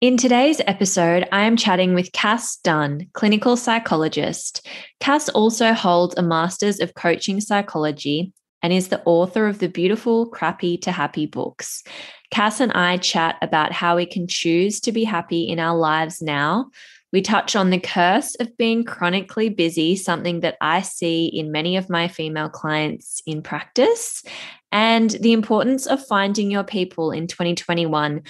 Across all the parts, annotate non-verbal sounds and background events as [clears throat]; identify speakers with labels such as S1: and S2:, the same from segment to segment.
S1: In today's episode, I am chatting with Cass Dunn, clinical psychologist. Cass also holds a Master's of Coaching Psychology and is the author of the beautiful Crappy to Happy books. Cass and I chat about how we can choose to be happy in our lives now. We touch on the curse of being chronically busy, something that I see in many of my female clients in practice, and the importance of finding your people in 2021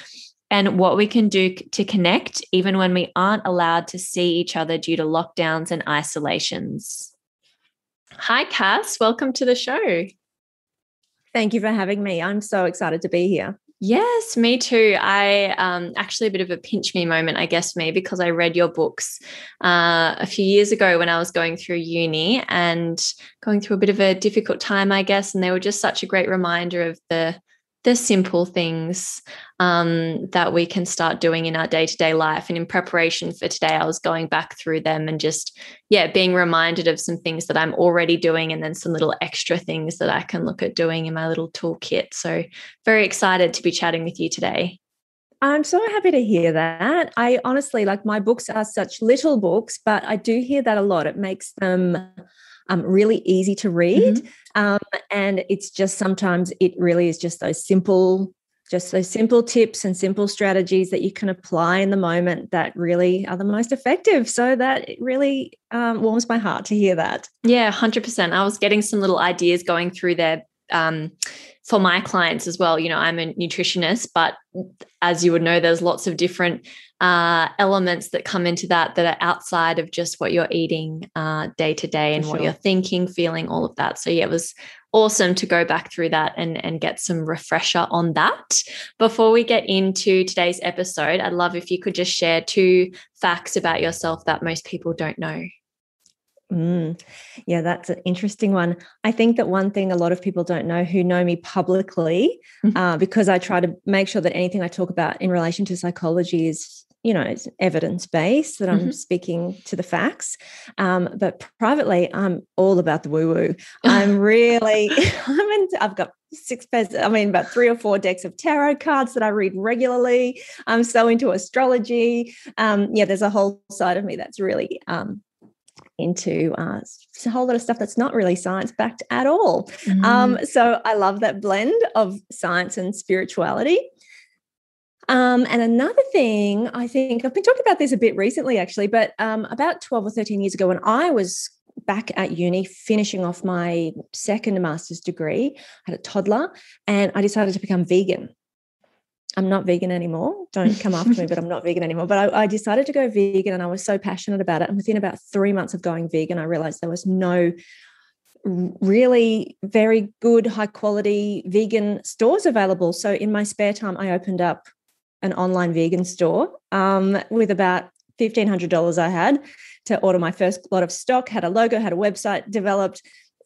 S1: and what we can do to connect even when we aren't allowed to see each other due to lockdowns and isolations. Hi, Cass. Welcome to the show.
S2: Thank you for having me. I'm so excited to be here.
S1: Yes, me too. I um, actually a bit of a pinch me moment, I guess, me because I read your books uh, a few years ago when I was going through uni and going through a bit of a difficult time, I guess. And they were just such a great reminder of the the simple things um, that we can start doing in our day to day life. And in preparation for today, I was going back through them and just, yeah, being reminded of some things that I'm already doing and then some little extra things that I can look at doing in my little toolkit. So, very excited to be chatting with you today.
S2: I'm so happy to hear that. I honestly like my books are such little books, but I do hear that a lot. It makes them um, really easy to read. Mm-hmm. Um, and it's just sometimes it really is just those simple, just those simple tips and simple strategies that you can apply in the moment that really are the most effective. So that it really um, warms my heart to hear that.
S1: Yeah, 100%. I was getting some little ideas going through there um, for my clients as well. You know, I'm a nutritionist, but as you would know, there's lots of different uh, elements that come into that that are outside of just what you're eating uh, day to day and what you're thinking, feeling, all of that. So yeah, it was awesome to go back through that and, and get some refresher on that. Before we get into today's episode, I'd love if you could just share two facts about yourself that most people don't know.
S2: Mm, yeah, that's an interesting one. I think that one thing a lot of people don't know who know me publicly, mm-hmm. uh, because I try to make sure that anything I talk about in relation to psychology is you know evidence based that i'm mm-hmm. speaking to the facts um, but privately i'm all about the woo woo [laughs] i'm really [laughs] i'm into, i've got six pairs i mean about three or four decks of tarot cards that i read regularly i'm so into astrology um, yeah there's a whole side of me that's really um, into uh, a whole lot of stuff that's not really science backed at all. Um, mm. Um, so I love that blend of science and spirituality. Um, and another thing, I think I've been talking about this a bit recently, actually, but um, about 12 or 13 years ago, when I was back at uni finishing off my second master's degree, I had a toddler and I decided to become vegan. I'm not vegan anymore. Don't come after me, but I'm not vegan anymore. [laughs] But I, I, decided to go vegan and I was so passionate about it. And within about three months of going vegan, I realized there was no really very good, high quality vegan stores available. So in my spare time, I opened up an online vegan store um, with about $1,500 I had to order my first lot of stock, had a logo, had a website developed,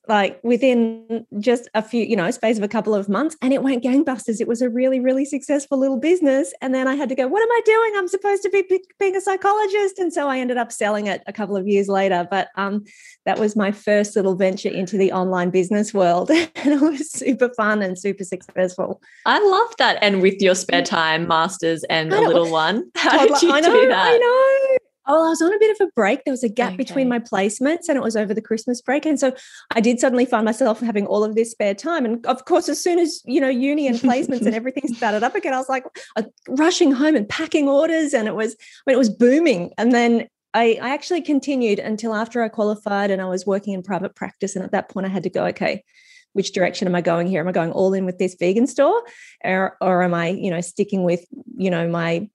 S2: like within just a few, you know, space of a couple of months, and it went gangbusters. It was a really, really successful little business. And then I had to go, what am I doing? I'm supposed to be being a psychologist. And so I ended up selling it a couple of years later. But um, that was my first little venture into the online business world. [laughs] and it was super fun and super successful.
S1: I love that. And with your spare time, masters and a little one. [laughs]
S2: How did you I know, do that? I know. Oh, I was on a bit of a break. There was a gap okay. between my placements and it was over the Christmas break. And so I did suddenly find myself having all of this spare time. And of course, as soon as, you know, uni and placements and [laughs] everything started up again, I was like uh, rushing home and packing orders. And it was, I mean, it was booming. And then I, I actually continued until after I qualified and I was working in private practice. And at that point, I had to go, okay, which direction am I going here? Am I going all in with this vegan store or, or am I, you know, sticking with, you know, my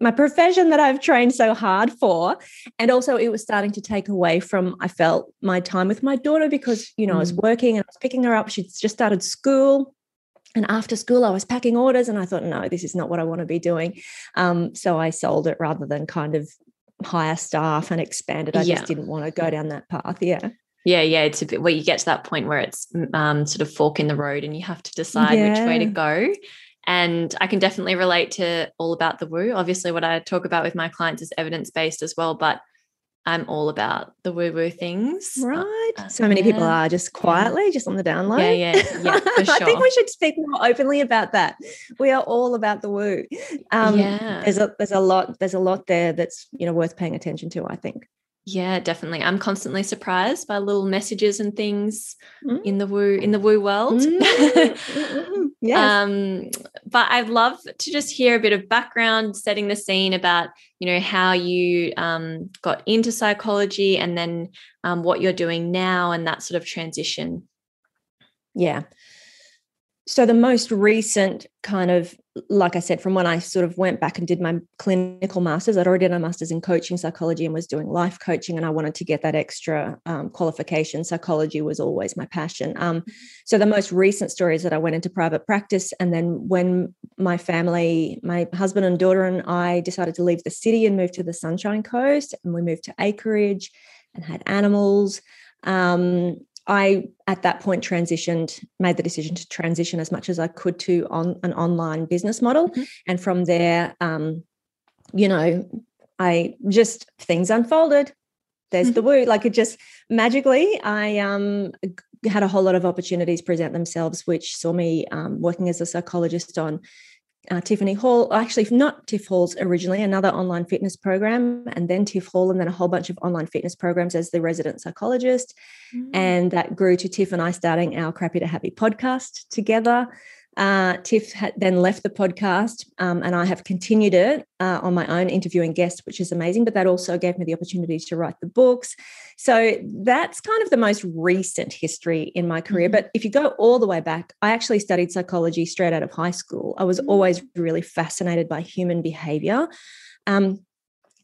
S2: my profession that I've trained so hard for. And also, it was starting to take away from, I felt, my time with my daughter because, you know, mm. I was mm. working and I was picking her up. She'd just started school. And after school, I was packing orders and I thought, no, this is not what I want to be doing. Um, so I sold it rather than kind of hire staff and expand it. I yeah. just didn't want to go down that path. Yeah.
S1: Yeah, yeah, it's a bit where you get to that point where it's um, sort of fork in the road and you have to decide yeah. which way to go. And I can definitely relate to all about the woo. Obviously, what I talk about with my clients is evidence based as well, but I'm all about the woo woo things.
S2: Uh, right. Uh, so many yeah. people are just quietly, just on the download.
S1: Yeah, yeah, yeah. [laughs] For sure.
S2: I think we should speak more openly about that. We are all about the woo. Um, yeah. There's a there's a lot there's a lot there that's you know worth paying attention to. I think.
S1: Yeah, definitely. I'm constantly surprised by little messages and things mm. in the woo in the woo world. Mm. [laughs] yes. um, but I'd love to just hear a bit of background, setting the scene about you know how you um, got into psychology and then um, what you're doing now and that sort of transition.
S2: Yeah. So the most recent kind of like I said, from when I sort of went back and did my clinical masters, I'd already done a master's in coaching psychology and was doing life coaching, and I wanted to get that extra um, qualification. Psychology was always my passion. Um, so the most recent story is that I went into private practice, and then when my family, my husband and daughter and I decided to leave the city and move to the Sunshine Coast, and we moved to acreage and had animals. Um, I, at that point, transitioned, made the decision to transition as much as I could to on an online business model. Mm-hmm. And from there, um, you know, I just things unfolded. There's mm-hmm. the woo. Like it just magically, I um, had a whole lot of opportunities present themselves, which saw me um, working as a psychologist on uh, Tiffany Hall, actually not Tiff Hall's originally, another online fitness program, and then Tiff Hall, and then a whole bunch of online fitness programs as the resident psychologist. Mm. And that grew to Tiff and I starting our Crappy to Happy podcast together. Uh, Tiff had then left the podcast, um, and I have continued it uh, on my own, interviewing guests, which is amazing. But that also gave me the opportunity to write the books. So that's kind of the most recent history in my career. Mm-hmm. But if you go all the way back, I actually studied psychology straight out of high school. I was mm-hmm. always really fascinated by human behavior. Um,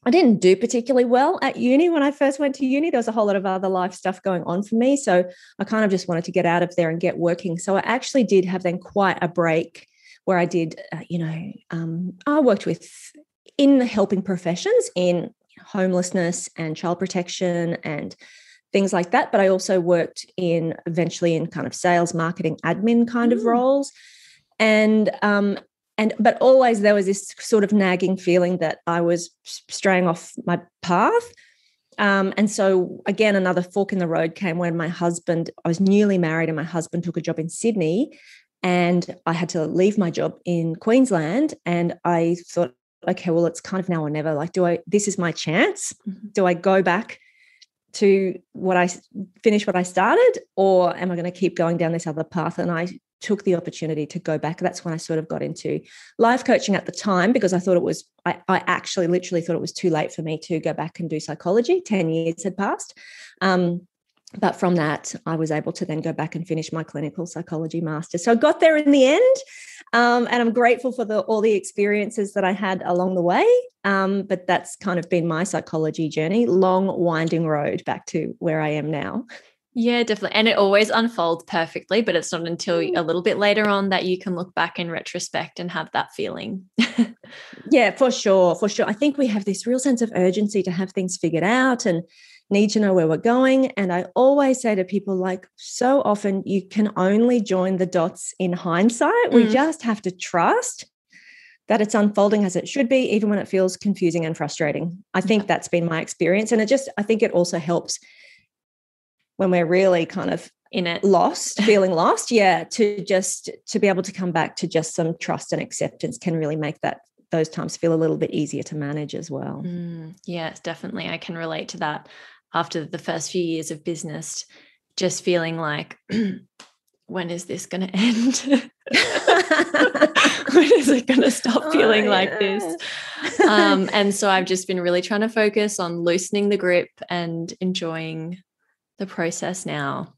S2: I didn't do particularly well at uni when I first went to uni. There was a whole lot of other life stuff going on for me. So I kind of just wanted to get out of there and get working. So I actually did have then quite a break where I did, uh, you know, um, I worked with in the helping professions in homelessness and child protection and things like that. But I also worked in eventually in kind of sales, marketing, admin kind mm. of roles. And um, and but always there was this sort of nagging feeling that I was straying off my path. Um, and so again, another fork in the road came when my husband, I was newly married, and my husband took a job in Sydney, and I had to leave my job in Queensland. And I thought, okay, well, it's kind of now or never. Like, do I? This is my chance. Mm-hmm. Do I go back? to what I finish what I started, or am I going to keep going down this other path? And I took the opportunity to go back. That's when I sort of got into life coaching at the time because I thought it was, I, I actually literally thought it was too late for me to go back and do psychology. 10 years had passed. Um, but from that, I was able to then go back and finish my clinical psychology master. So I got there in the end. Um, and I'm grateful for the, all the experiences that I had along the way. Um, but that's kind of been my psychology journey, long, winding road back to where I am now.
S1: Yeah, definitely. And it always unfolds perfectly, but it's not until mm. a little bit later on that you can look back in retrospect and have that feeling. [laughs]
S2: yeah, for sure. For sure. I think we have this real sense of urgency to have things figured out and need to know where we're going. And I always say to people, like, so often you can only join the dots in hindsight. Mm. We just have to trust that it's unfolding as it should be, even when it feels confusing and frustrating. I think that's been my experience. And it just, I think it also helps when we're really kind of
S1: in it.
S2: lost [laughs] feeling lost yeah to just to be able to come back to just some trust and acceptance can really make that those times feel a little bit easier to manage as well.
S1: Mm, yes definitely i can relate to that. After the first few years of business just feeling like [clears throat] when is this going [laughs] to end? [laughs] When is it going to stop oh, feeling oh, yeah. like this? Um, and so i've just been really trying to focus on loosening the grip and enjoying the process now.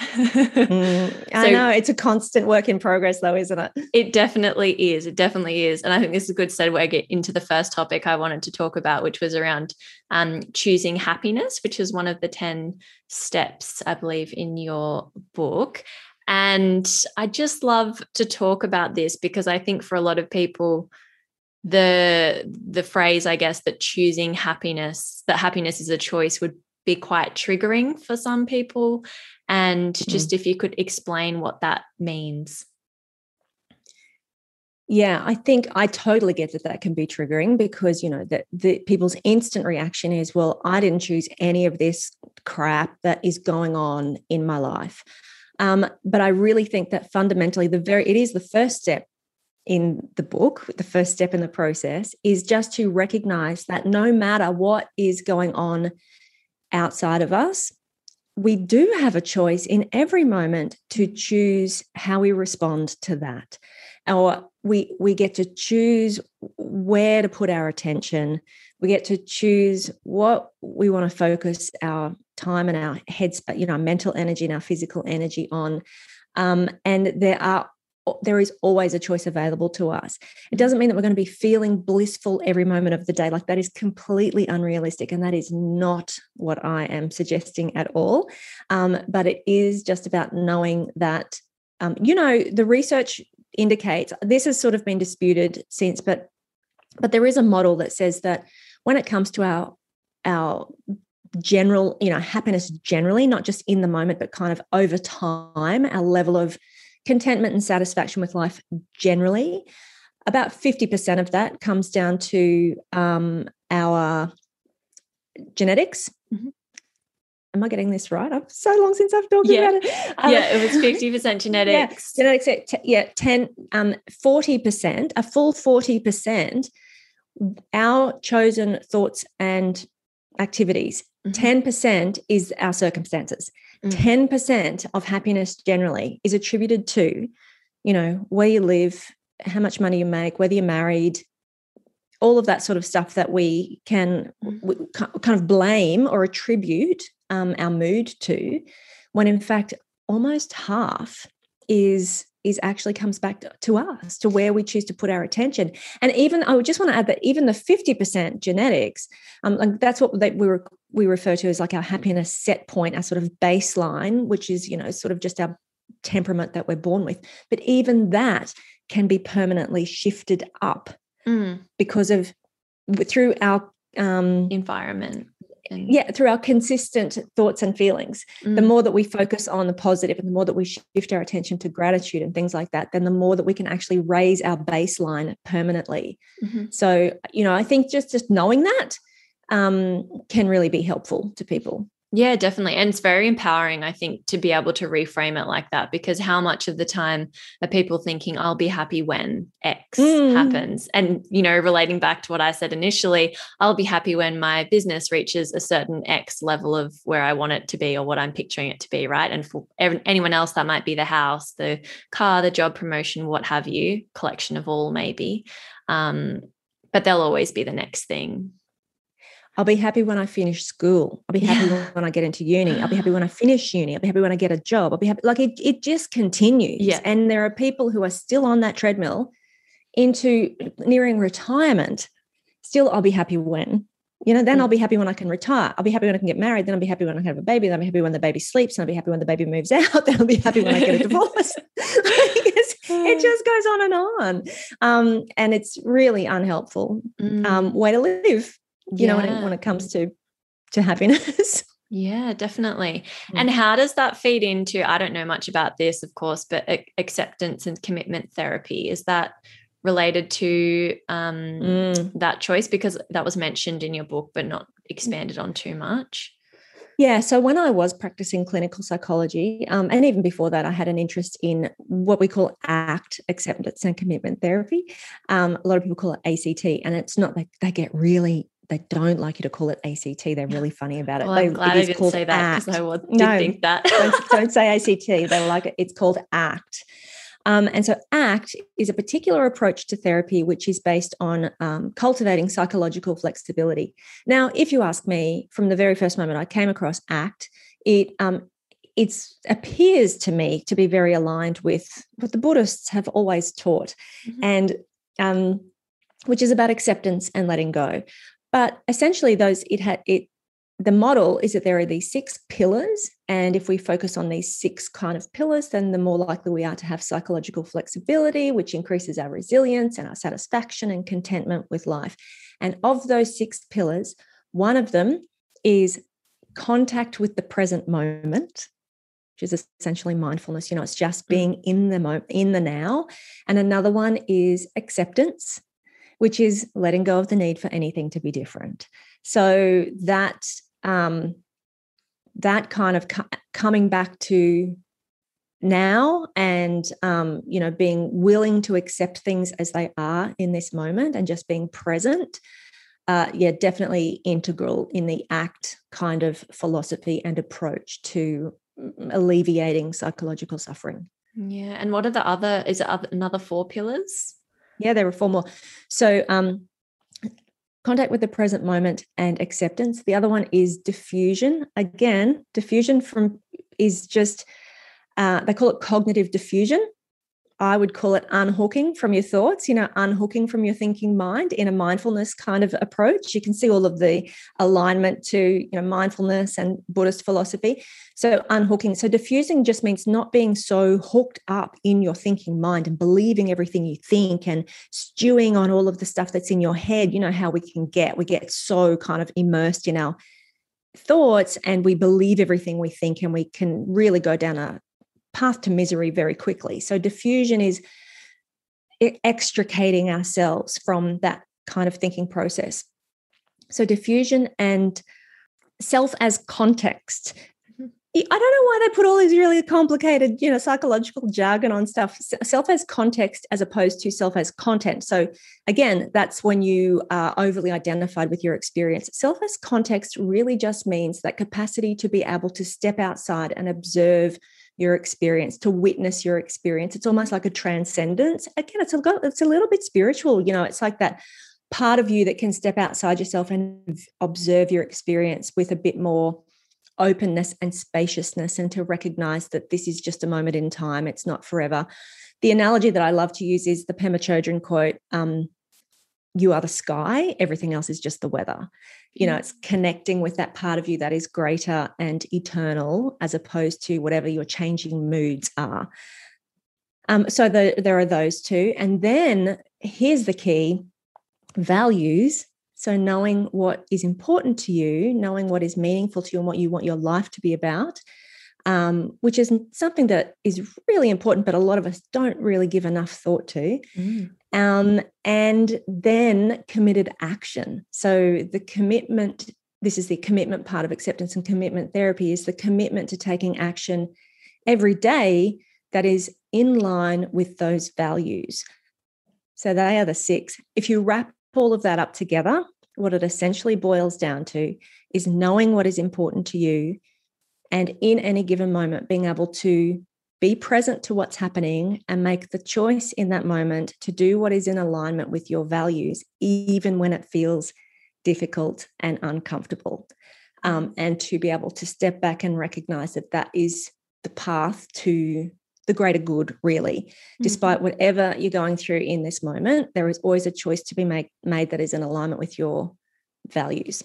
S2: mm, [laughs] I know it's a constant work in progress, though, isn't it?
S1: It definitely is. It definitely is. And I think this is a good segue into the first topic I wanted to talk about, which was around um, choosing happiness, which is one of the 10 steps, I believe, in your book. And I just love to talk about this because I think for a lot of people, the the phrase, I guess, that choosing happiness, that happiness is a choice would be quite triggering for some people. And mm. just if you could explain what that means.
S2: Yeah, I think I totally get that that can be triggering because you know that the people's instant reaction is, well, I didn't choose any of this crap that is going on in my life. Um, but I really think that fundamentally, the very it is the first step in the book, the first step in the process is just to recognize that no matter what is going on outside of us, we do have a choice in every moment to choose how we respond to that. Or we we get to choose where to put our attention. We get to choose what we want to focus our time and our heads you know our mental energy and our physical energy on. Um, and there are there is always a choice available to us. It doesn't mean that we're going to be feeling blissful every moment of the day. Like that is completely unrealistic. And that is not what I am suggesting at all. Um, but it is just about knowing that, um, you know, the research indicates this has sort of been disputed since, but but there is a model that says that when it comes to our our general, you know, happiness generally, not just in the moment, but kind of over time, our level of contentment and satisfaction with life generally, about 50% of that comes down to um, our genetics. Mm-hmm am I getting this right? I've so long since I've talked
S1: yeah.
S2: about
S1: it. Um, [laughs] yeah, it was 50% [laughs] genetics.
S2: Yeah, genetics, yeah, 10, um, 40%, a full 40%, our chosen thoughts and activities. Mm-hmm. 10% is our circumstances. Mm-hmm. 10% of happiness generally is attributed to, you know, where you live, how much money you make, whether you're married, all of that sort of stuff that we can mm-hmm. kind of blame or attribute um, our mood to, when in fact almost half is is actually comes back to us to where we choose to put our attention. And even i would just want to add that even the 50% genetics um, like that's what they, we, were, we refer to as like our happiness set point our sort of baseline which is you know sort of just our temperament that we're born with. But even that can be permanently shifted up mm. because of through our um,
S1: environment
S2: and yeah through our consistent thoughts and feelings mm. the more that we focus on the positive and the more that we shift our attention to gratitude and things like that then the more that we can actually raise our baseline permanently mm-hmm. so you know i think just just knowing that um, can really be helpful to people
S1: yeah, definitely. And it's very empowering, I think, to be able to reframe it like that because how much of the time are people thinking, I'll be happy when X mm. happens? And, you know, relating back to what I said initially, I'll be happy when my business reaches a certain X level of where I want it to be or what I'm picturing it to be, right? And for anyone else, that might be the house, the car, the job promotion, what have you, collection of all, maybe. Um, but they'll always be the next thing.
S2: I'll be happy when I finish school. I'll be happy yeah. when I get into uni. I'll be happy when I finish uni. I'll be happy when I get a job. I'll be happy. Like it, it just continues.
S1: Yeah.
S2: And there are people who are still on that treadmill into nearing retirement. Still, I'll be happy when. You know, then I'll be happy when I can retire. I'll be happy when I can get married. Then I'll be happy when I can have a baby. Then I'll be happy when the baby sleeps. And I'll be happy when the baby moves out. Then I'll be happy when I get a divorce. it just goes on and on. Um, and it's really unhelpful mm. um, way to live you yeah. know when it, when it comes to to happiness [laughs]
S1: yeah definitely mm. and how does that feed into i don't know much about this of course but acceptance and commitment therapy is that related to um, mm. that choice because that was mentioned in your book but not expanded on too much
S2: yeah. So when I was practicing clinical psychology, um, and even before that, I had an interest in what we call ACT, acceptance and commitment therapy. Um, a lot of people call it ACT, and it's not like they get really they don't like you to call it ACT. They're really funny about it.
S1: Well,
S2: they,
S1: I'm glad I didn't say that because I would, did no, think that.
S2: don't, don't, [laughs] say ACT. They like it. It's called ACT. Um, and so, ACT is a particular approach to therapy which is based on um, cultivating psychological flexibility. Now, if you ask me, from the very first moment I came across ACT, it um, it appears to me to be very aligned with what the Buddhists have always taught, mm-hmm. and um, which is about acceptance and letting go. But essentially, those it had it the model is that there are these six pillars. And if we focus on these six kind of pillars, then the more likely we are to have psychological flexibility, which increases our resilience and our satisfaction and contentment with life. And of those six pillars, one of them is contact with the present moment which is essentially mindfulness you know it's just mm. being in the moment in the now and another one is acceptance which is letting go of the need for anything to be different. So that um, that kind of co- coming back to now and um, you know being willing to accept things as they are in this moment and just being present uh, yeah definitely integral in the act kind of philosophy and approach to mm, alleviating psychological suffering.
S1: Yeah and what are the other is it other, another four pillars
S2: yeah there were four more so um contact with the present moment and acceptance. The other one is defusion. Again defusion from is just uh, they call it cognitive defusion I would call it unhooking from your thoughts, you know, unhooking from your thinking mind in a mindfulness kind of approach. You can see all of the alignment to, you know, mindfulness and Buddhist philosophy. So unhooking. So defusing just means not being so hooked up in your thinking mind and believing everything you think and stewing on all of the stuff that's in your head. You know how we can get, we get so kind of immersed in our thoughts and we believe everything we think and we can really go down a path to misery very quickly. So defusion is extricating ourselves from that kind of thinking process. So defusion and self as context. Mm-hmm. I don't know why they put all these really complicated, you know, psychological jargon on stuff. Self as context as opposed to self as content. So again, that's when you are overly identified with your experience. Self as context really just means that capacity to be able to step outside and observe your experience, to witness your experience. It's almost like a transcendence. Again, it's a, it's a little bit spiritual. You know, it's like that part of you that can step outside yourself and observe your experience with a bit more openness and spaciousness and to recognize that this is just a moment in time it's not forever the analogy that i love to use is the pema chodron quote um, you are the sky everything else is just the weather. You know it's connecting with that part of you that is greater and eternal as opposed to whatever your changing moods are. Um, so the, there are those two. And then here's the key values. So knowing what is important to you knowing what is meaningful to you and what you want your life to be about um, which is something that is really important, but a lot of us don't really give enough thought to. Mm. Um, and then committed action. So the commitment, this is the commitment part of acceptance and commitment therapy, is the commitment to taking action every day that is in line with those values. So they are the six. If you wrap all of that up together, what it essentially boils down to is knowing what is important to you and in any given moment being able to be present to what's happening and make the choice in that moment to do what is in alignment with your values, even when it feels difficult and uncomfortable. Um, and to be able to step back and recognize that that is the path to the greater good, really. Mm-hmm. Despite whatever you're going through in this moment, there is always a choice to be make, made that is in alignment with your values.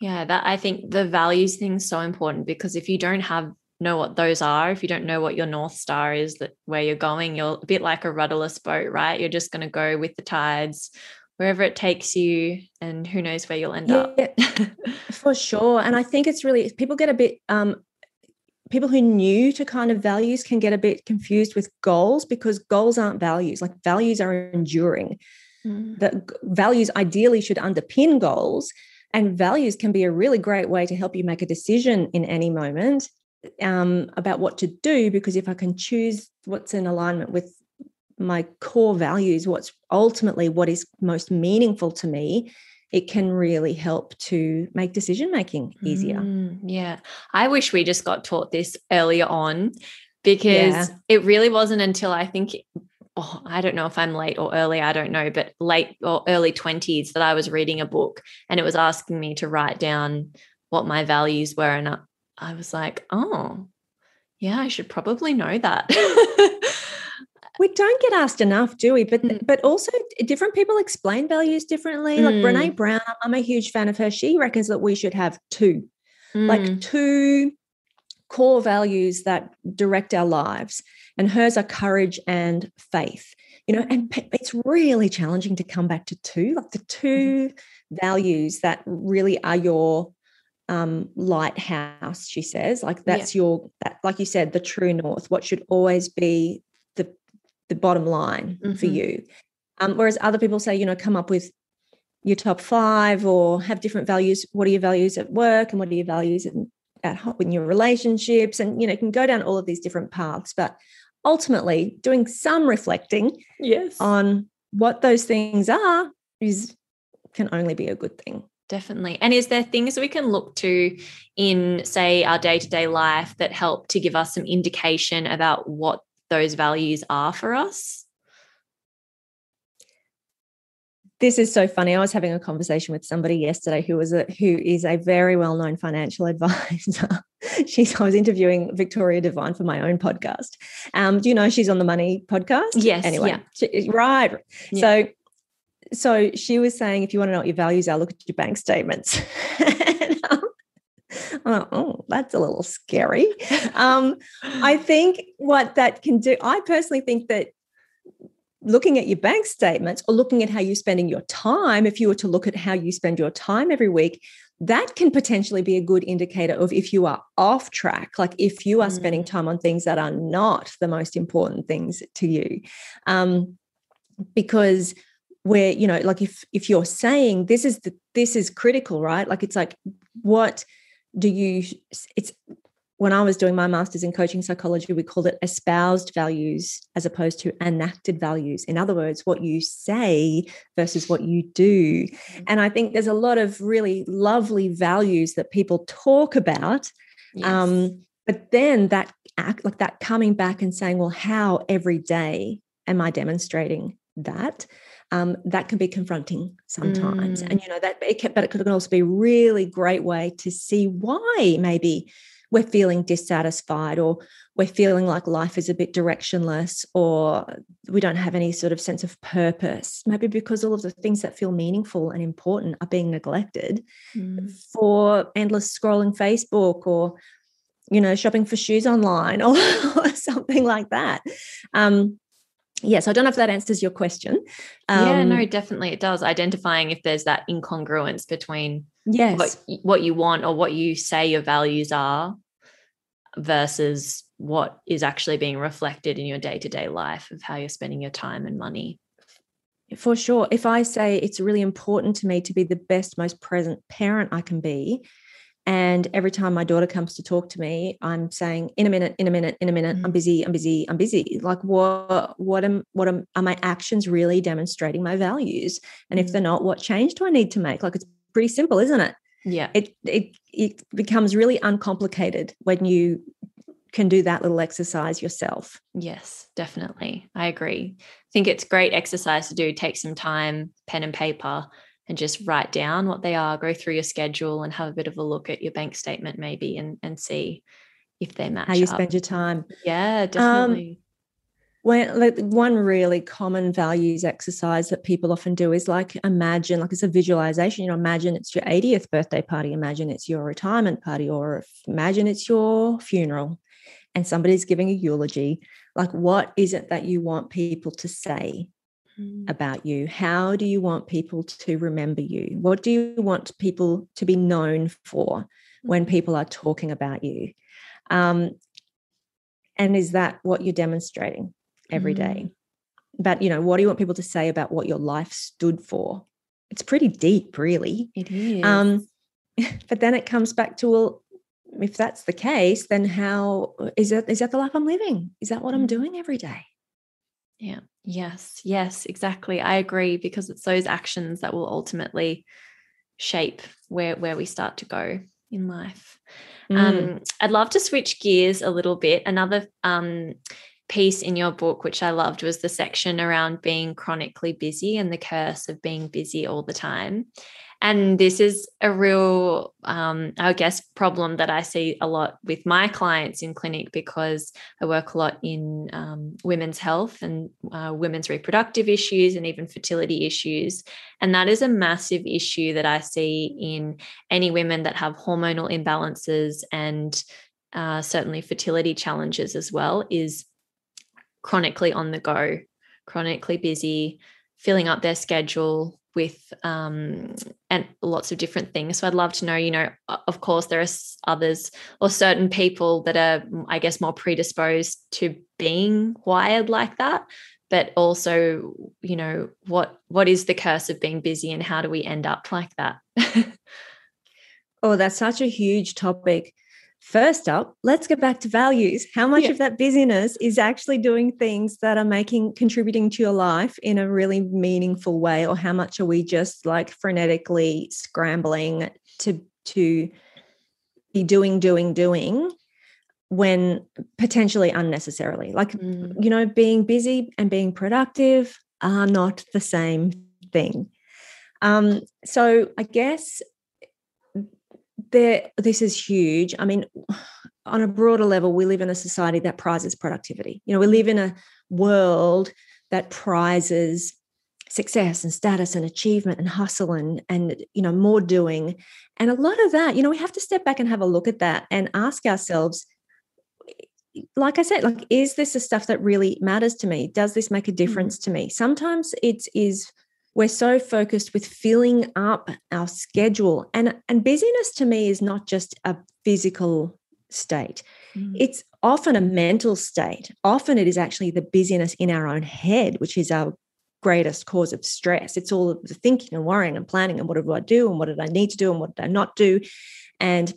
S1: Yeah, that I think the values thing is so important because if you don't have know what those are, if you don't know what your north star is that where you're going, you're a bit like a rudderless boat, right? You're just going to go with the tides wherever it takes you and who knows where you'll end yeah,
S2: up. for sure. And I think it's really people get a bit um people who new to kind of values can get a bit confused with goals because goals aren't values. Like values are enduring. Mm. The values ideally should underpin goals and values can be a really great way to help you make a decision in any moment um, about what to do. Because if I can choose what's in alignment with my core values, what's ultimately what is most meaningful to me, it can really help to make decision making easier.
S1: Mm, yeah. I wish we just got taught this earlier on because yeah. it really wasn't until I think oh, I don't know if I'm late or early, I don't know, but late or early 20s that I was reading a book and it was asking me to write down what my values were. And I, was like, oh, yeah, I should probably know that.
S2: we don't get asked enough, do we? But mm. but also different people explain values differently. Like mm. Brene Brown, I'm a huge fan of her. She reckons that we should have two mm. like two core values that direct our lives. And hers are courage and faith. You know, and it's really challenging to come back to two, like the 2 mm-hmm. values that really are your um, lighthouse, she says. Like that's yeah. your, that, like you said, the true north, what should always be the, the bottom line mm-hmm. for you. Um, whereas other people say, you know, come up with your top five or have different values. What are your values at work and what are your values in, at home in your relationships? And, you know, can go down all of these different paths. But ultimately, doing some reflecting
S1: yes.
S2: on what those things are is can only be a good thing.
S1: Definitely. And is there things we can look to in, say, our day to day life that help to give us some indication about what those values are for us?
S2: This is so funny. I was having a conversation with somebody yesterday who was a who is a very well known financial [laughs] advisor. she's I was interviewing Victoria Devine for my own podcast. Um, do you know she's on the Money podcast?
S1: Yes.
S2: Anyway,
S1: yeah.
S2: she, right. Yeah. So so she was saying, if you want to know what your values are, look at your bank statements. [laughs] um, oh, that's a little scary. Um, I think what that can do, I personally think that looking at your bank statements or looking at how you're spending your time, if you were to look at how you spend your time every week, that can potentially be a good indicator of if you are off track, like if you are mm. spending time on things that are not the most important things to you. Um, because where you know like if if you're saying this is the this is critical right like it's like what do you it's when I was doing my master's in coaching psychology, we called it espoused values as opposed to enacted values. In other words, what you say versus what you do. Mm-hmm. And I think there's a lot of really lovely values that people talk about. Yes. Um, but then that act like that coming back and saying, well, how every day am I demonstrating that? Um, that can be confronting sometimes. Mm. And you know that, it can, but it could also be a really great way to see why maybe we're feeling dissatisfied or we're feeling like life is a bit directionless or we don't have any sort of sense of purpose maybe because all of the things that feel meaningful and important are being neglected mm. for endless scrolling facebook or you know shopping for shoes online or, [laughs] or something like that um, yes i don't know if that answers your question.
S1: Um, yeah no definitely it does identifying if there's that incongruence between
S2: yes.
S1: what, what you want or what you say your values are versus what is actually being reflected in your day-to-day life of how you're spending your time and money.
S2: For sure. If i say it's really important to me to be the best most present parent i can be and every time my daughter comes to talk to me, I'm saying, in a minute, in a minute, in a minute. I'm mm. busy, I'm busy, I'm busy. Like what what am what am are my actions really demonstrating my values? And if mm. they're not, what change do I need to make? Like it's pretty simple, isn't it?
S1: Yeah.
S2: It it it becomes really uncomplicated when you can do that little exercise yourself.
S1: Yes, definitely. I agree. I think it's great exercise to do. Take some time, pen and paper, and just write down what they are, go through your schedule and have a bit of a look at your bank statement maybe and, and see if they match
S2: how you
S1: up.
S2: spend your time.
S1: Yeah, um, definitely. Um,
S2: when like one really common values exercise that people often do is like imagine like it's a visualization you know imagine it's your 80th birthday party imagine it's your retirement party or imagine it's your funeral and somebody's giving a eulogy like what is it that you want people to say Mm. about you? How do you want people to remember you? What do you want people to be known for when mm. people are talking about you? Um, and is that what you're demonstrating every day? Mm. But you know, what do you want people to say about what your life stood for? It's pretty deep, really.
S1: It is.
S2: Um, [laughs] but then it comes back to well, if that's the case, then how is that is that the life I'm living? Is that what I'm doing every day?
S1: Yeah. Yes. Yes, exactly. I agree because it's those actions that will ultimately shape where where we start to go in life. Mm. Um, I'd love to switch gears a little bit. Another um, piece in your book, which I loved, was the section around being chronically busy and the curse of being busy all the time. And this is a real um, i guess problem that i see a lot with my clients in clinic because i work a lot in um, women's health and uh, women's reproductive issues and even fertility issues. And that is a massive issue that i see in any women that have hormonal imbalances and uh, certainly fertility challenges as well is chronically on the go chronically busy filling up their schedule with um, and lots of different things. So I'd love to know, you know, of course, there are others or certain people that are, I guess, more predisposed to being wired like that. But also, you know, what what is the curse of being busy, and how do we end up like that? [laughs]
S2: oh, that's such a huge topic. First up, let's get back to values. How much yeah. of that busyness is actually doing things that are making contributing to your life in a really meaningful way or how much are we just like frenetically scrambling to to be doing doing doing when potentially unnecessarily. Like mm. you know being busy and being productive are not the same thing. Um so I guess there this is huge. I mean on a broader level we live in a society that prizes productivity. You know we live in a world that prizes success and status and achievement and hustle and and you know more doing. And a lot of that you know we have to step back and have a look at that and ask ourselves like i said like is this the stuff that really matters to me? Does this make a mm-hmm. difference to me? Sometimes it is we're so focused with filling up our schedule and and busyness to me is not just a physical state mm. it's often a mental state often it is actually the busyness in our own head which is our greatest cause of stress it's all of the thinking and worrying and planning and what do i do and what did i need to do and what did i not do and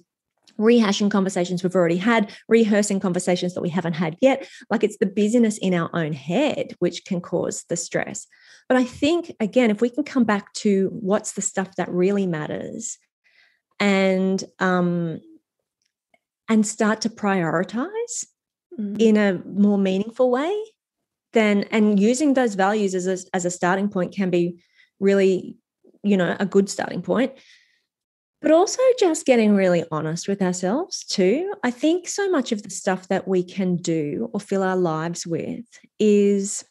S2: rehashing conversations we've already had, rehearsing conversations that we haven't had yet. Like it's the busyness in our own head which can cause the stress. But I think, again, if we can come back to what's the stuff that really matters and, um, and start to prioritize mm-hmm. in a more meaningful way, then, and using those values as a, as a starting point can be really, you know, a good starting point but also just getting really honest with ourselves too. I think so much of the stuff that we can do or fill our lives with is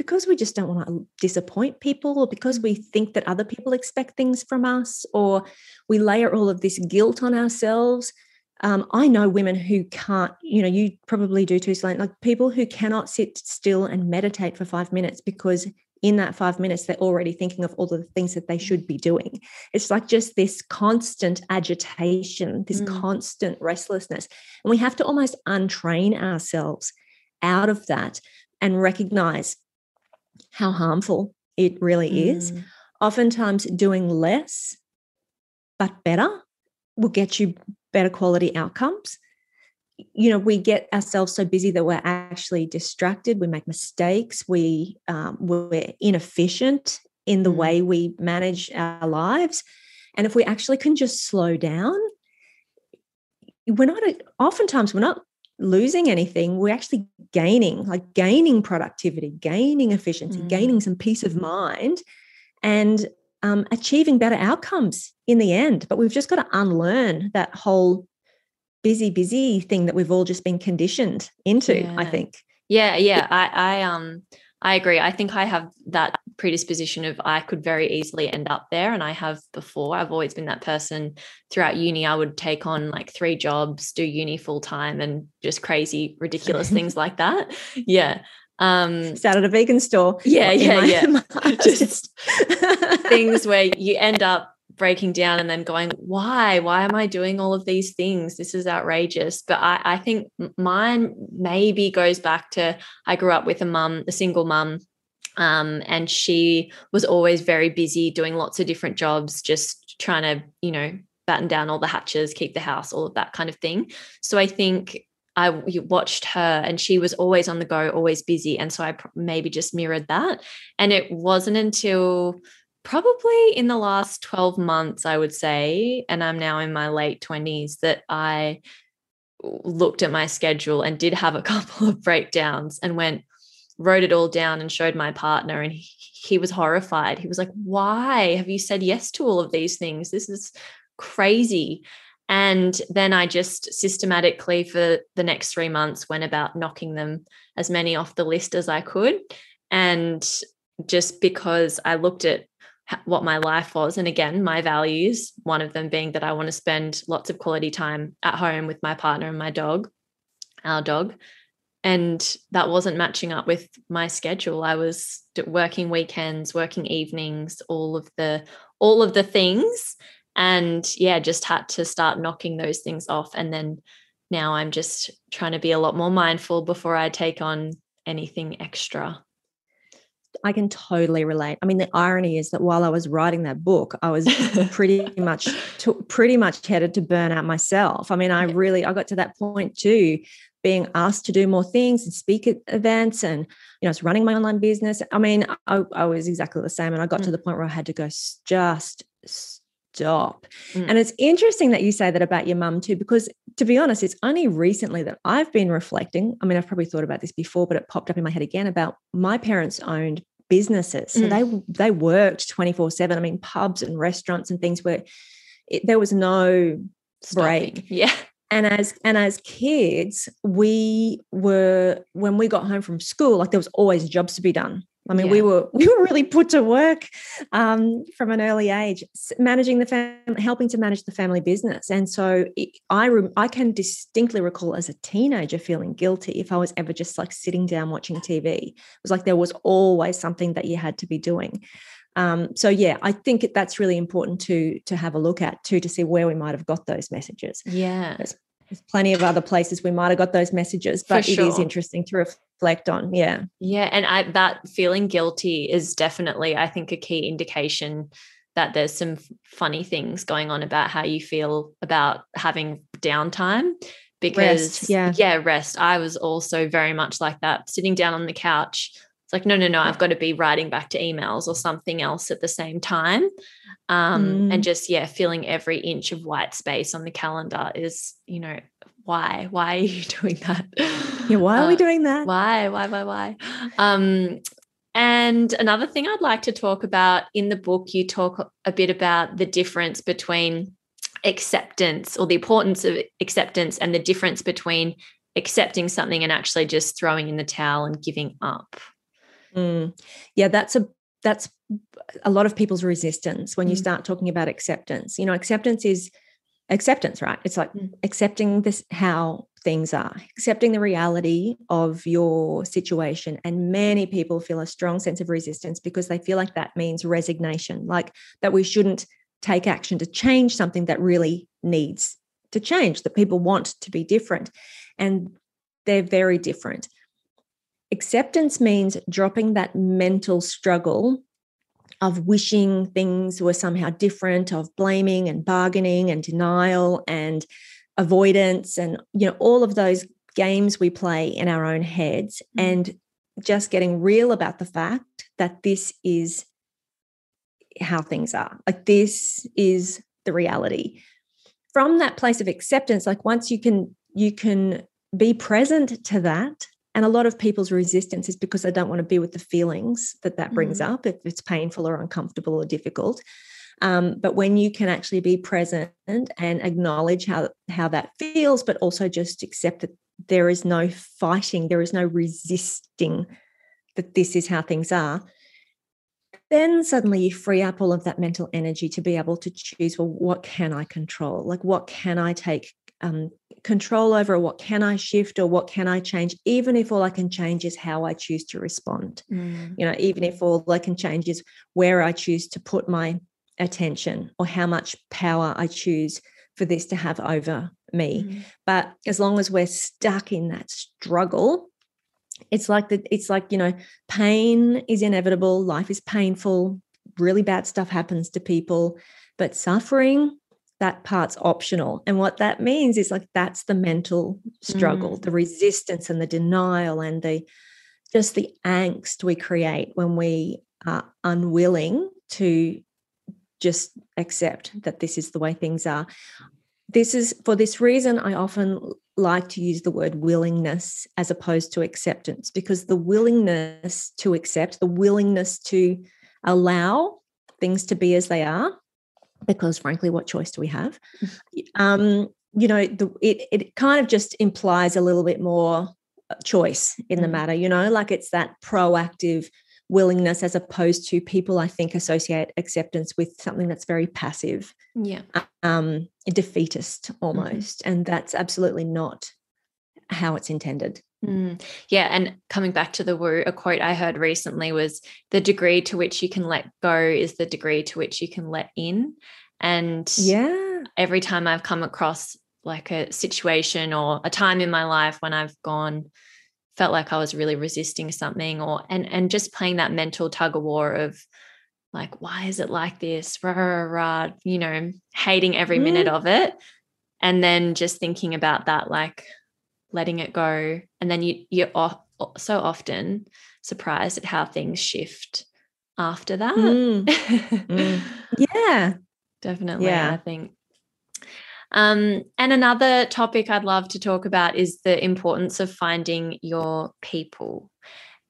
S2: because we just don't want to disappoint people or because we think that other people expect things from us or we layer all of this guilt on ourselves um, i know women who can't you know you probably do too Selene, like people who cannot sit still and meditate for five minutes because in that five minutes they're already thinking of all the things that they should be doing. It's like just this constant agitation this mm. constant restlessness and we have to almost untrain ourselves out of that and recognize how harmful it really mm. is. Oftentimes, doing less but better will get you better quality outcomes. You know, we get ourselves so busy that we're actually distracted. We make mistakes. We um, we're inefficient in the mm. way we manage our lives. And if we actually can just slow down, we're not. Oftentimes, we're not losing anything we're actually gaining like gaining productivity gaining efficiency mm. gaining some peace of mind and um, achieving better outcomes in the end but we've just got to unlearn that whole busy busy thing that we've all just been conditioned into
S1: yeah.
S2: i think
S1: yeah yeah i i um I agree. I think I have that predisposition of I could very easily end up there. And I have before. I've always been that person throughout uni. I would take on like three jobs, do uni full time, and just crazy, ridiculous things like that. Yeah.
S2: Um, Started a vegan store.
S1: Yeah, yeah, yeah. [laughs] just [laughs] things where you end up breaking down and then going, why? Why am I doing all of these things? This is outrageous. But I, I think mine maybe goes back to I grew up with a mum, a single mum. Um, and she was always very busy doing lots of different jobs, just trying to, you know, batten down all the hatches, keep the house, all of that kind of thing. So I think I watched her and she was always on the go, always busy. And so I maybe just mirrored that. And it wasn't until probably in the last 12 months, I would say, and I'm now in my late 20s, that I looked at my schedule and did have a [laughs] couple of breakdowns and went, wrote it all down and showed my partner and he, was horrified. He was like why have you said yes to all of these things? This is crazy. And then I just systematically, for the next three months, went about knocking them as many off the list as I could. And just because I looked at what my life was, and again, my values, one of them being that I want to spend lots of quality time at home with my partner and my dog, our dog. And that wasn't matching up with my schedule. I was working weekends, working evenings, all of the all of the things and yeah just had to start knocking those things off and then now i'm just trying to be a lot more mindful before i take on anything extra
S2: I can totally relate. I mean, the irony is that while I was writing that book, I was [laughs] pretty much to, pretty much headed to burnout myself. I mean, I really I got to that point too, being asked to do more things and speak at events, and you know, I was running my online business. I mean, I, I was exactly the same, and I got mm. to the point where I had to go just stop. Mm. And it's interesting that you say that about your mum too, because to be honest, it's only recently that I've been reflecting. I mean, I've probably thought about this before, but it popped up in my head again about my parents owned businesses. So mm. they they worked 24-7. I mean, pubs and restaurants and things where it, there was no Stopping. break.
S1: Yeah.
S2: And as and as kids, we were when we got home from school, like there was always jobs to be done. I mean, yeah. we were [laughs] we were really put to work um, from an early age, managing the family, helping to manage the family business. And so it, I re- I can distinctly recall as a teenager feeling guilty if I was ever just like sitting down watching TV. It was like there was always something that you had to be doing. Um, so yeah, I think that's really important to to have a look at too to see where we might have got those messages.
S1: Yeah,
S2: there's, there's plenty of other places we might have got those messages, but sure. it is interesting to reflect on. Yeah.
S1: Yeah. And I that feeling guilty is definitely, I think, a key indication that there's some funny things going on about how you feel about having downtime because
S2: rest, yeah
S1: yeah rest i was also very much like that sitting down on the couch it's like no no no i've got to be writing back to emails or something else at the same time um, mm. and just yeah filling every inch of white space on the calendar is you know why why are you [laughs] doing that?
S2: Yeah why are uh, we doing that?
S1: why why why why? Um and another thing i'd like to talk about in the book you talk a bit about the difference between acceptance or the importance of acceptance and the difference between accepting something and actually just throwing in the towel and giving up.
S2: Mm. yeah that's a that's a lot of people's resistance when you mm. start talking about acceptance. You know acceptance is acceptance, right? It's like mm. accepting this how things are, accepting the reality of your situation. And many people feel a strong sense of resistance because they feel like that means resignation, like that we shouldn't take action to change something that really needs to change, that people want to be different. And they're very different. Acceptance means dropping that mental struggle of wishing things were somehow different, of blaming and bargaining and denial and avoidance and you know all of those games we play in our own heads mm. and just getting real about the fact that this is how things are. Like this is the reality. From that place of acceptance, like once you can you can be present to that and a lot of people's resistance is because they don't want to be with the feelings that that brings mm. up, if it's painful or uncomfortable or difficult. Um, but when you can actually be present and acknowledge how how that feels, but also just accept that there is no fighting, there is no resisting that this is how things are, then suddenly you free up all of that mental energy to be able to choose well what can i control like what can i take um, control over what can I shift or what can I change, even if all I can change is how I choose to respond. Mm. You know, even if all I can change is where I choose to put my attention or how much power I choose for this to have over me. Mm. But as long as we're stuck in that struggle, it's like that it's like you know pain is inevitable life is painful really bad stuff happens to people but suffering that part's optional. And what that means is like that's the mental struggle, mm. the resistance and the denial and the just the angst we create when we are unwilling to just accept that this is the way things are. this is for this reason I often like to use the word willingness as opposed to acceptance because the willingness to accept, the willingness to allow things to be as they are, because frankly, what choice do we have? Um, you know, the, it it kind of just implies a little bit more uh, choice in the mm. matter. You know, like it's that proactive willingness as opposed to people I think associate acceptance with something that's very passive.
S1: Yeah.
S2: Um, defeatist mm-hmm. almost. Mm-hmm. And that's absolutely not how it's intended.
S1: Mm. Yeah. And coming back to the woo, a quote I heard recently was the degree to which you can let go is the degree to which you can let in. And
S2: yeah,
S1: every time I've come across like a situation or a time in my life when I've gone, felt like I was really resisting something or and and just playing that mental tug of war of like, why is it like this? Rah, rah, rah, you know, hating every mm. minute of it. And then just thinking about that, like letting it go. And then you you're so often surprised at how things shift after that.
S2: Mm. [laughs] mm. Yeah.
S1: Definitely. Yeah. I think. Um, and another topic I'd love to talk about is the importance of finding your people.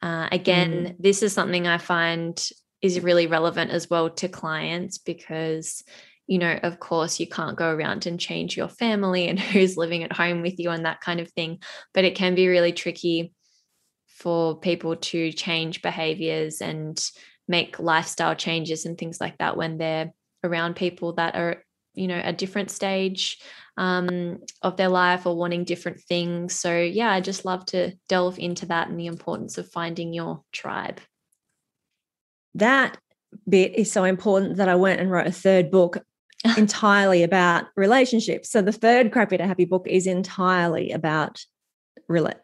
S1: Uh, again, mm. this is something I find is really relevant as well to clients because you know of course you can't go around and change your family and [laughs] who's living at home with you and that kind of thing but it can be really tricky for people to change behaviors and make lifestyle changes and things like that when they're around people that are you know a different stage um, of their life or wanting different things. So yeah i just love to delve into that and the importance of finding your tribe.
S2: That bit is so important that I went and wrote a third book [laughs] entirely about relationships. So the third Crappy to Happy book is entirely about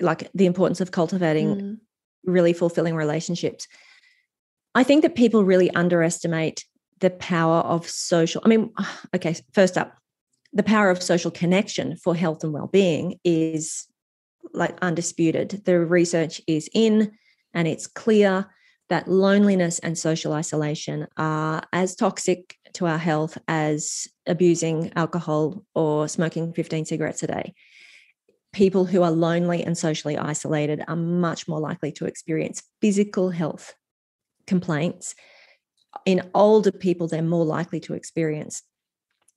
S2: like the importance of cultivating mm. really fulfilling relationships. I think that people really underestimate the power of social. I mean, [sighs] okay, first up, the power of social connection for health and well-being is like undisputed. The research is in and it's clear that loneliness and social isolation are as toxic to our health as abusing alcohol or smoking 15 cigarettes a day. People who are lonely and socially isolated are much more likely to experience physical health complaints. In older people, they're more likely to experience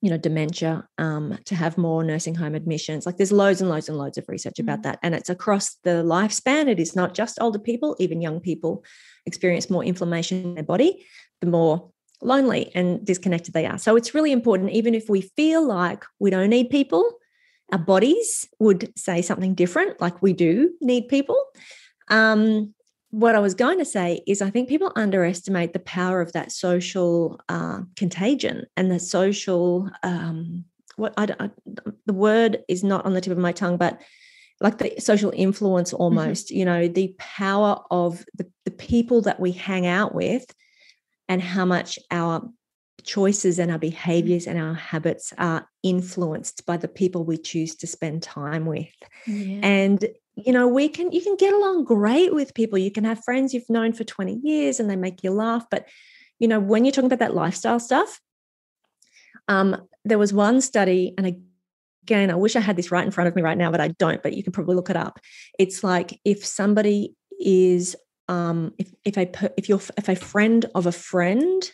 S2: you know dementia um, to have more nursing home admissions like there's loads and loads and loads of research about mm. that and it's across the lifespan it is not just older people even young people experience more inflammation in their body the more lonely and disconnected they are so it's really important even if we feel like we don't need people our bodies would say something different like we do need people um, what I was going to say is, I think people underestimate the power of that social uh, contagion and the social. Um, what I, I, the word is not on the tip of my tongue, but like the social influence mm-hmm. almost. Mm-hmm. You know, the power of the, the people that we hang out with, and how much our choices and our behaviors and our habits are influenced by the people we choose to spend time with. Yeah. And you know we can you can get along great with people you can have friends you've known for 20 years and they make you laugh but you know when you're talking about that lifestyle stuff um there was one study and again i wish i had this right in front of me right now but i don't but you can probably look it up it's like if somebody is um if if a if you're if a friend of a friend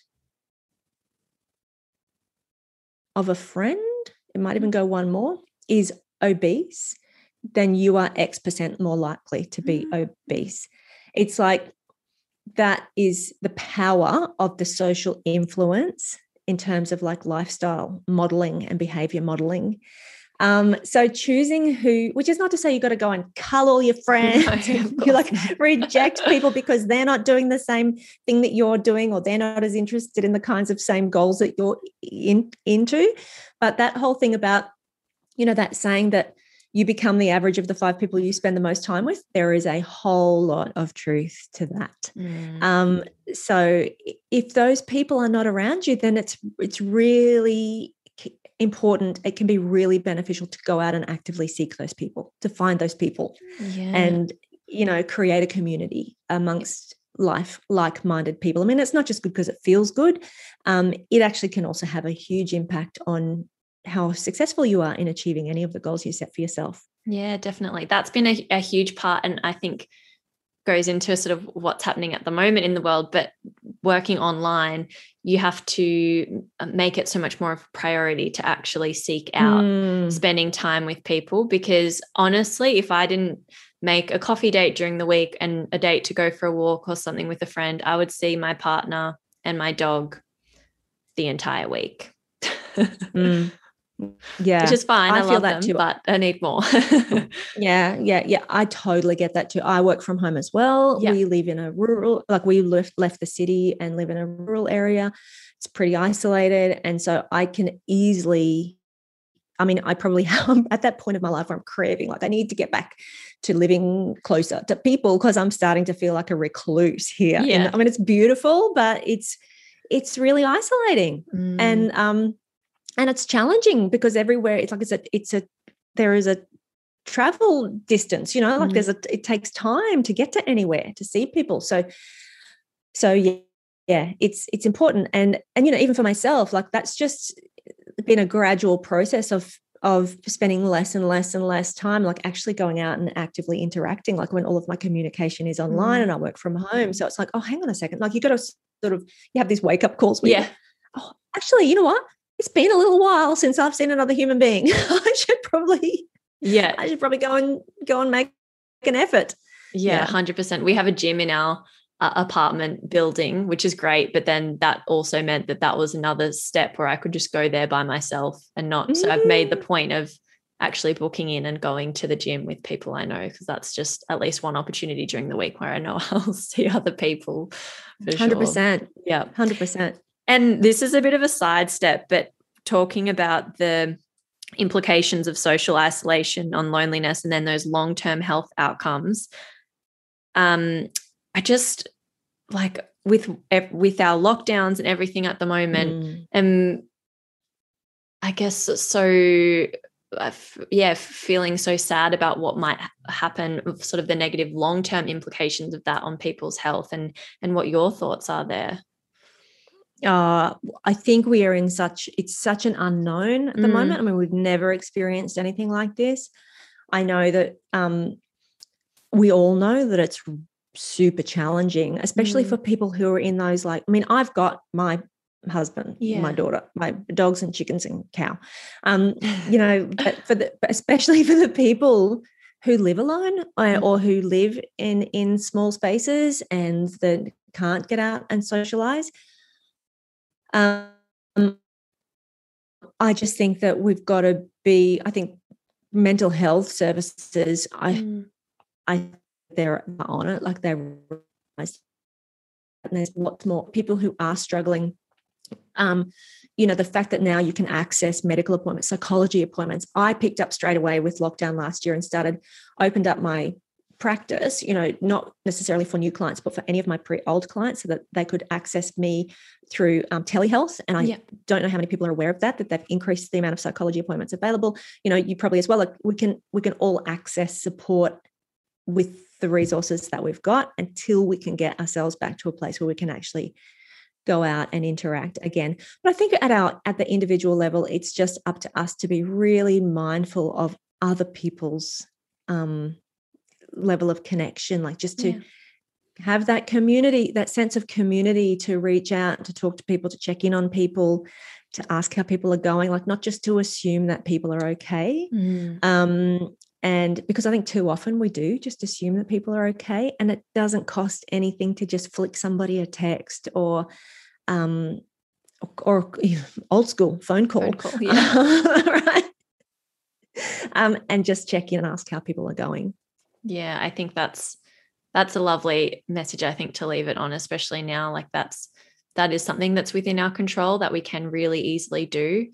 S2: of a friend it might even go one more is obese then you are X percent more likely to be mm. obese. It's like that is the power of the social influence in terms of like lifestyle modeling and behavior modeling. Um, so choosing who, which is not to say you've got to go and cull all your [laughs] friends, no, you like [laughs] reject people because they're not doing the same thing that you're doing, or they're not as interested in the kinds of same goals that you're in, into. But that whole thing about, you know, that saying that you become the average of the five people you spend the most time with there is a whole lot of truth to that mm. um, so if those people are not around you then it's it's really important it can be really beneficial to go out and actively seek those people to find those people yeah. and you know create a community amongst life like-minded people i mean it's not just good because it feels good um, it actually can also have a huge impact on how successful you are in achieving any of the goals you set for yourself.
S1: Yeah, definitely. That's been a, a huge part. And I think goes into sort of what's happening at the moment in the world, but working online, you have to uh, make it so much more of a priority to actually seek out mm. spending time with people. Because honestly, if I didn't make a coffee date during the week and a date to go for a walk or something with a friend, I would see my partner and my dog the entire week. [laughs]
S2: mm. Yeah.
S1: Which is fine. I, I feel that them, too. But I need more. [laughs]
S2: yeah. Yeah. Yeah. I totally get that too. I work from home as well. Yeah. We live in a rural, like we left, left the city and live in a rural area. It's pretty isolated. And so I can easily, I mean, I probably [laughs] am at that point of my life where I'm craving, like I need to get back to living closer to people because I'm starting to feel like a recluse here. Yeah. And, I mean, it's beautiful, but it's, it's really isolating. Mm. And, um, and it's challenging because everywhere it's like it's a it's a there is a travel distance you know like mm. there's a it takes time to get to anywhere to see people. So so yeah yeah it's it's important. And and you know even for myself like that's just been a gradual process of of spending less and less and less time like actually going out and actively interacting like when all of my communication is online mm. and I work from home. So it's like oh hang on a second. Like you got to sort of you have these wake up calls where yeah. oh actually you know what it's been a little while since I've seen another human being. [laughs] I should probably,
S1: yeah,
S2: I should probably go and go and make an effort.
S1: Yeah, hundred percent. We have a gym in our uh, apartment building, which is great. But then that also meant that that was another step where I could just go there by myself and not. Mm. So I've made the mm. point of actually booking in and going to the gym with people I know because that's just at least one opportunity during the week where I know [laughs] I'll see other people.
S2: Hundred percent.
S1: Yeah,
S2: hundred percent.
S1: And this is a bit of a sidestep, but talking about the implications of social isolation on loneliness and then those long-term health outcomes um i just like with with our lockdowns and everything at the moment mm. and i guess so uh, yeah feeling so sad about what might happen sort of the negative long-term implications of that on people's health and and what your thoughts are there
S2: uh, I think we are in such it's such an unknown at the mm. moment. I mean, we've never experienced anything like this. I know that um, we all know that it's super challenging, especially mm. for people who are in those like. I mean, I've got my husband, yeah. my daughter, my dogs and chickens and cow. Um, [laughs] you know, but for the especially [laughs] for the people who live alone uh, mm. or who live in in small spaces and that can't get out and socialize um, I just think that we've got to be, I think mental health services, I mm. I they're on it, like they're and there's lots more people who are struggling. Um, you know, the fact that now you can access medical appointments, psychology appointments. I picked up straight away with lockdown last year and started, opened up my practice, you know, not necessarily for new clients, but for any of my pre old clients so that they could access me through um, telehealth. And I yeah. don't know how many people are aware of that, that they've increased the amount of psychology appointments available. You know, you probably as well, like we can, we can all access support with the resources that we've got until we can get ourselves back to a place where we can actually go out and interact again but i think at our at the individual level it's just up to us to be really mindful of other people's um level of connection, like just to yeah. have that community, that sense of community to reach out, to talk to people, to check in on people, to ask how people are going, like not just to assume that people are okay. Mm. Um, and because I think too often we do just assume that people are okay, and it doesn't cost anything to just flick somebody a text or, um, or, or old school phone call, phone call [laughs] yeah. right? Um, and just check in and ask how people are going.
S1: Yeah, I think that's that's a lovely message I think to leave it on especially now like that's that is something that's within our control that we can really easily do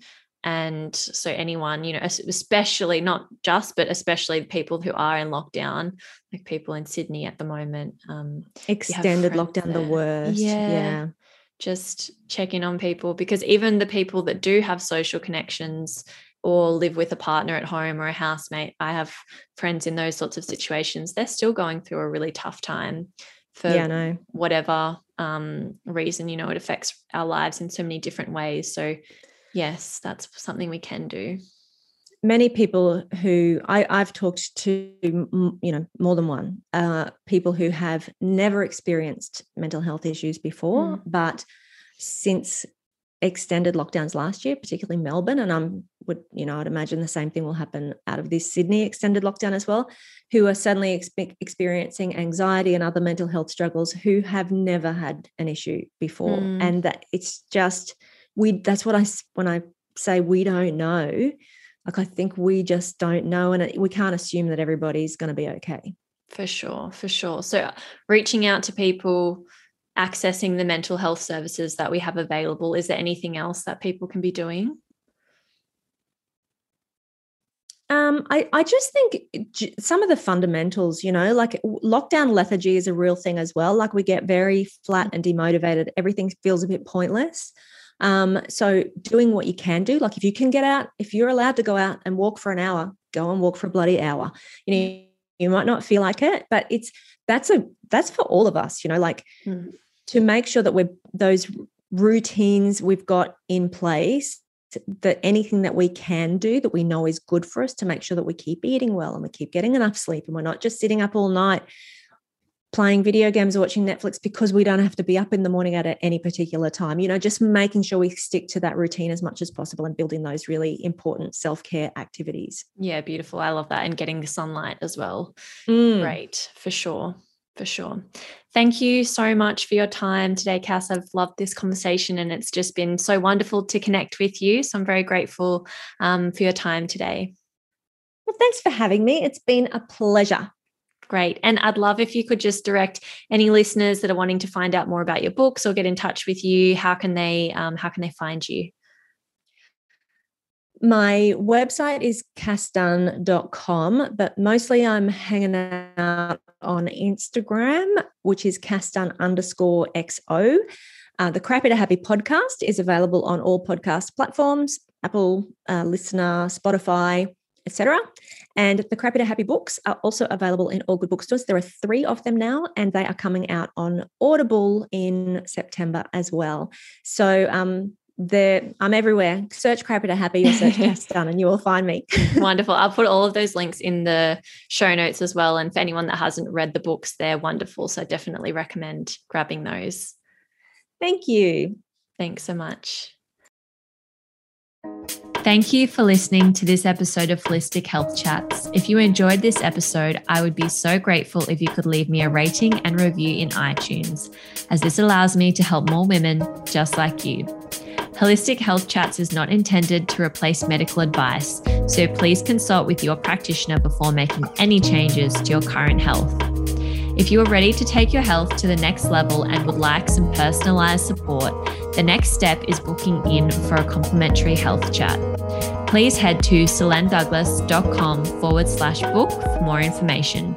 S1: and so anyone you know especially not just but especially people who are in lockdown like people in sydney at the moment um
S2: extended lockdown there. the worst yeah. yeah
S1: just check in on people because even the people that do have social connections or live with a partner at home or a housemate. I have friends in those sorts of situations. They're still going through a really tough time for yeah, no. whatever um, reason. You know, it affects our lives in so many different ways. So Yes, that's something we can do.
S2: Many people who I, I've talked to, you know, more than one, uh, people who have never experienced mental health issues before, mm. but since extended lockdowns last year, particularly Melbourne, and I'm would you know I'd imagine the same thing will happen out of this Sydney extended lockdown as well, who are suddenly expe- experiencing anxiety and other mental health struggles who have never had an issue before, mm. and that it's just we. That's what I when I say we don't know, like I think we just don't know, and we can't assume that everybody's going to be okay.
S1: For sure, for sure. So reaching out to people accessing the mental health services that we have available. Is there anything else that people can be doing?
S2: Um, I, I just think some of the fundamentals, you know, like lockdown lethargy is a real thing as well. Like we get very flat and demotivated. Everything feels a bit pointless. Um, so doing what you can do, like if you can get out, if you're allowed to go out and walk for an hour, go and walk for a bloody hour. You know, you might not feel like it, but it's that's a that's for all of us, you know, like mm to make sure that we're those routines we've got in place that anything that we can do that we know is good for us to make sure that we keep eating well and we keep getting enough sleep and we're not just sitting up all night playing video games or watching Netflix because we don't have to be up in the morning at any particular time. You know, just making sure we stick to that routine as much as possible and building those really important self care activities.
S1: Yeah, beautiful. I love that. And getting the sunlight as well. Mm. Great, for sure for sure. Thank you so much for your time today, Cass. I've loved this conversation and it's just been so wonderful to connect with you. So I'm very grateful um, for your time today.
S2: Well, thanks for having me. It's been a pleasure.
S1: Great. And I'd love if you could just direct any listeners that are wanting to find out more about your books or get in touch with you. How can they um, how can they find you?
S2: My website is cassdunn.com, but mostly I'm hanging out on Instagram, which is cassdunn underscore XO. Uh, the Crappy to Happy podcast is available on all podcast platforms Apple, uh, Listener, Spotify, etc. And the Crappy to Happy books are also available in all good bookstores. There are three of them now, and they are coming out on Audible in September as well. So um, the I'm everywhere. Search Crappy to Happy or search [laughs] Cass Dunn and you will find me. [laughs]
S1: wonderful. I'll put all of those links in the show notes as well. And for anyone that hasn't read the books, they're wonderful. So definitely recommend grabbing those.
S2: Thank you.
S1: Thanks so much. Thank you for listening to this episode of Holistic Health Chats. If you enjoyed this episode, I would be so grateful if you could leave me a rating and review in iTunes, as this allows me to help more women just like you. Holistic Health Chats is not intended to replace medical advice, so please consult with your practitioner before making any changes to your current health. If you are ready to take your health to the next level and would like some personalized support, the next step is booking in for a complimentary health chat. Please head to selendouglas.com forward slash book for more information.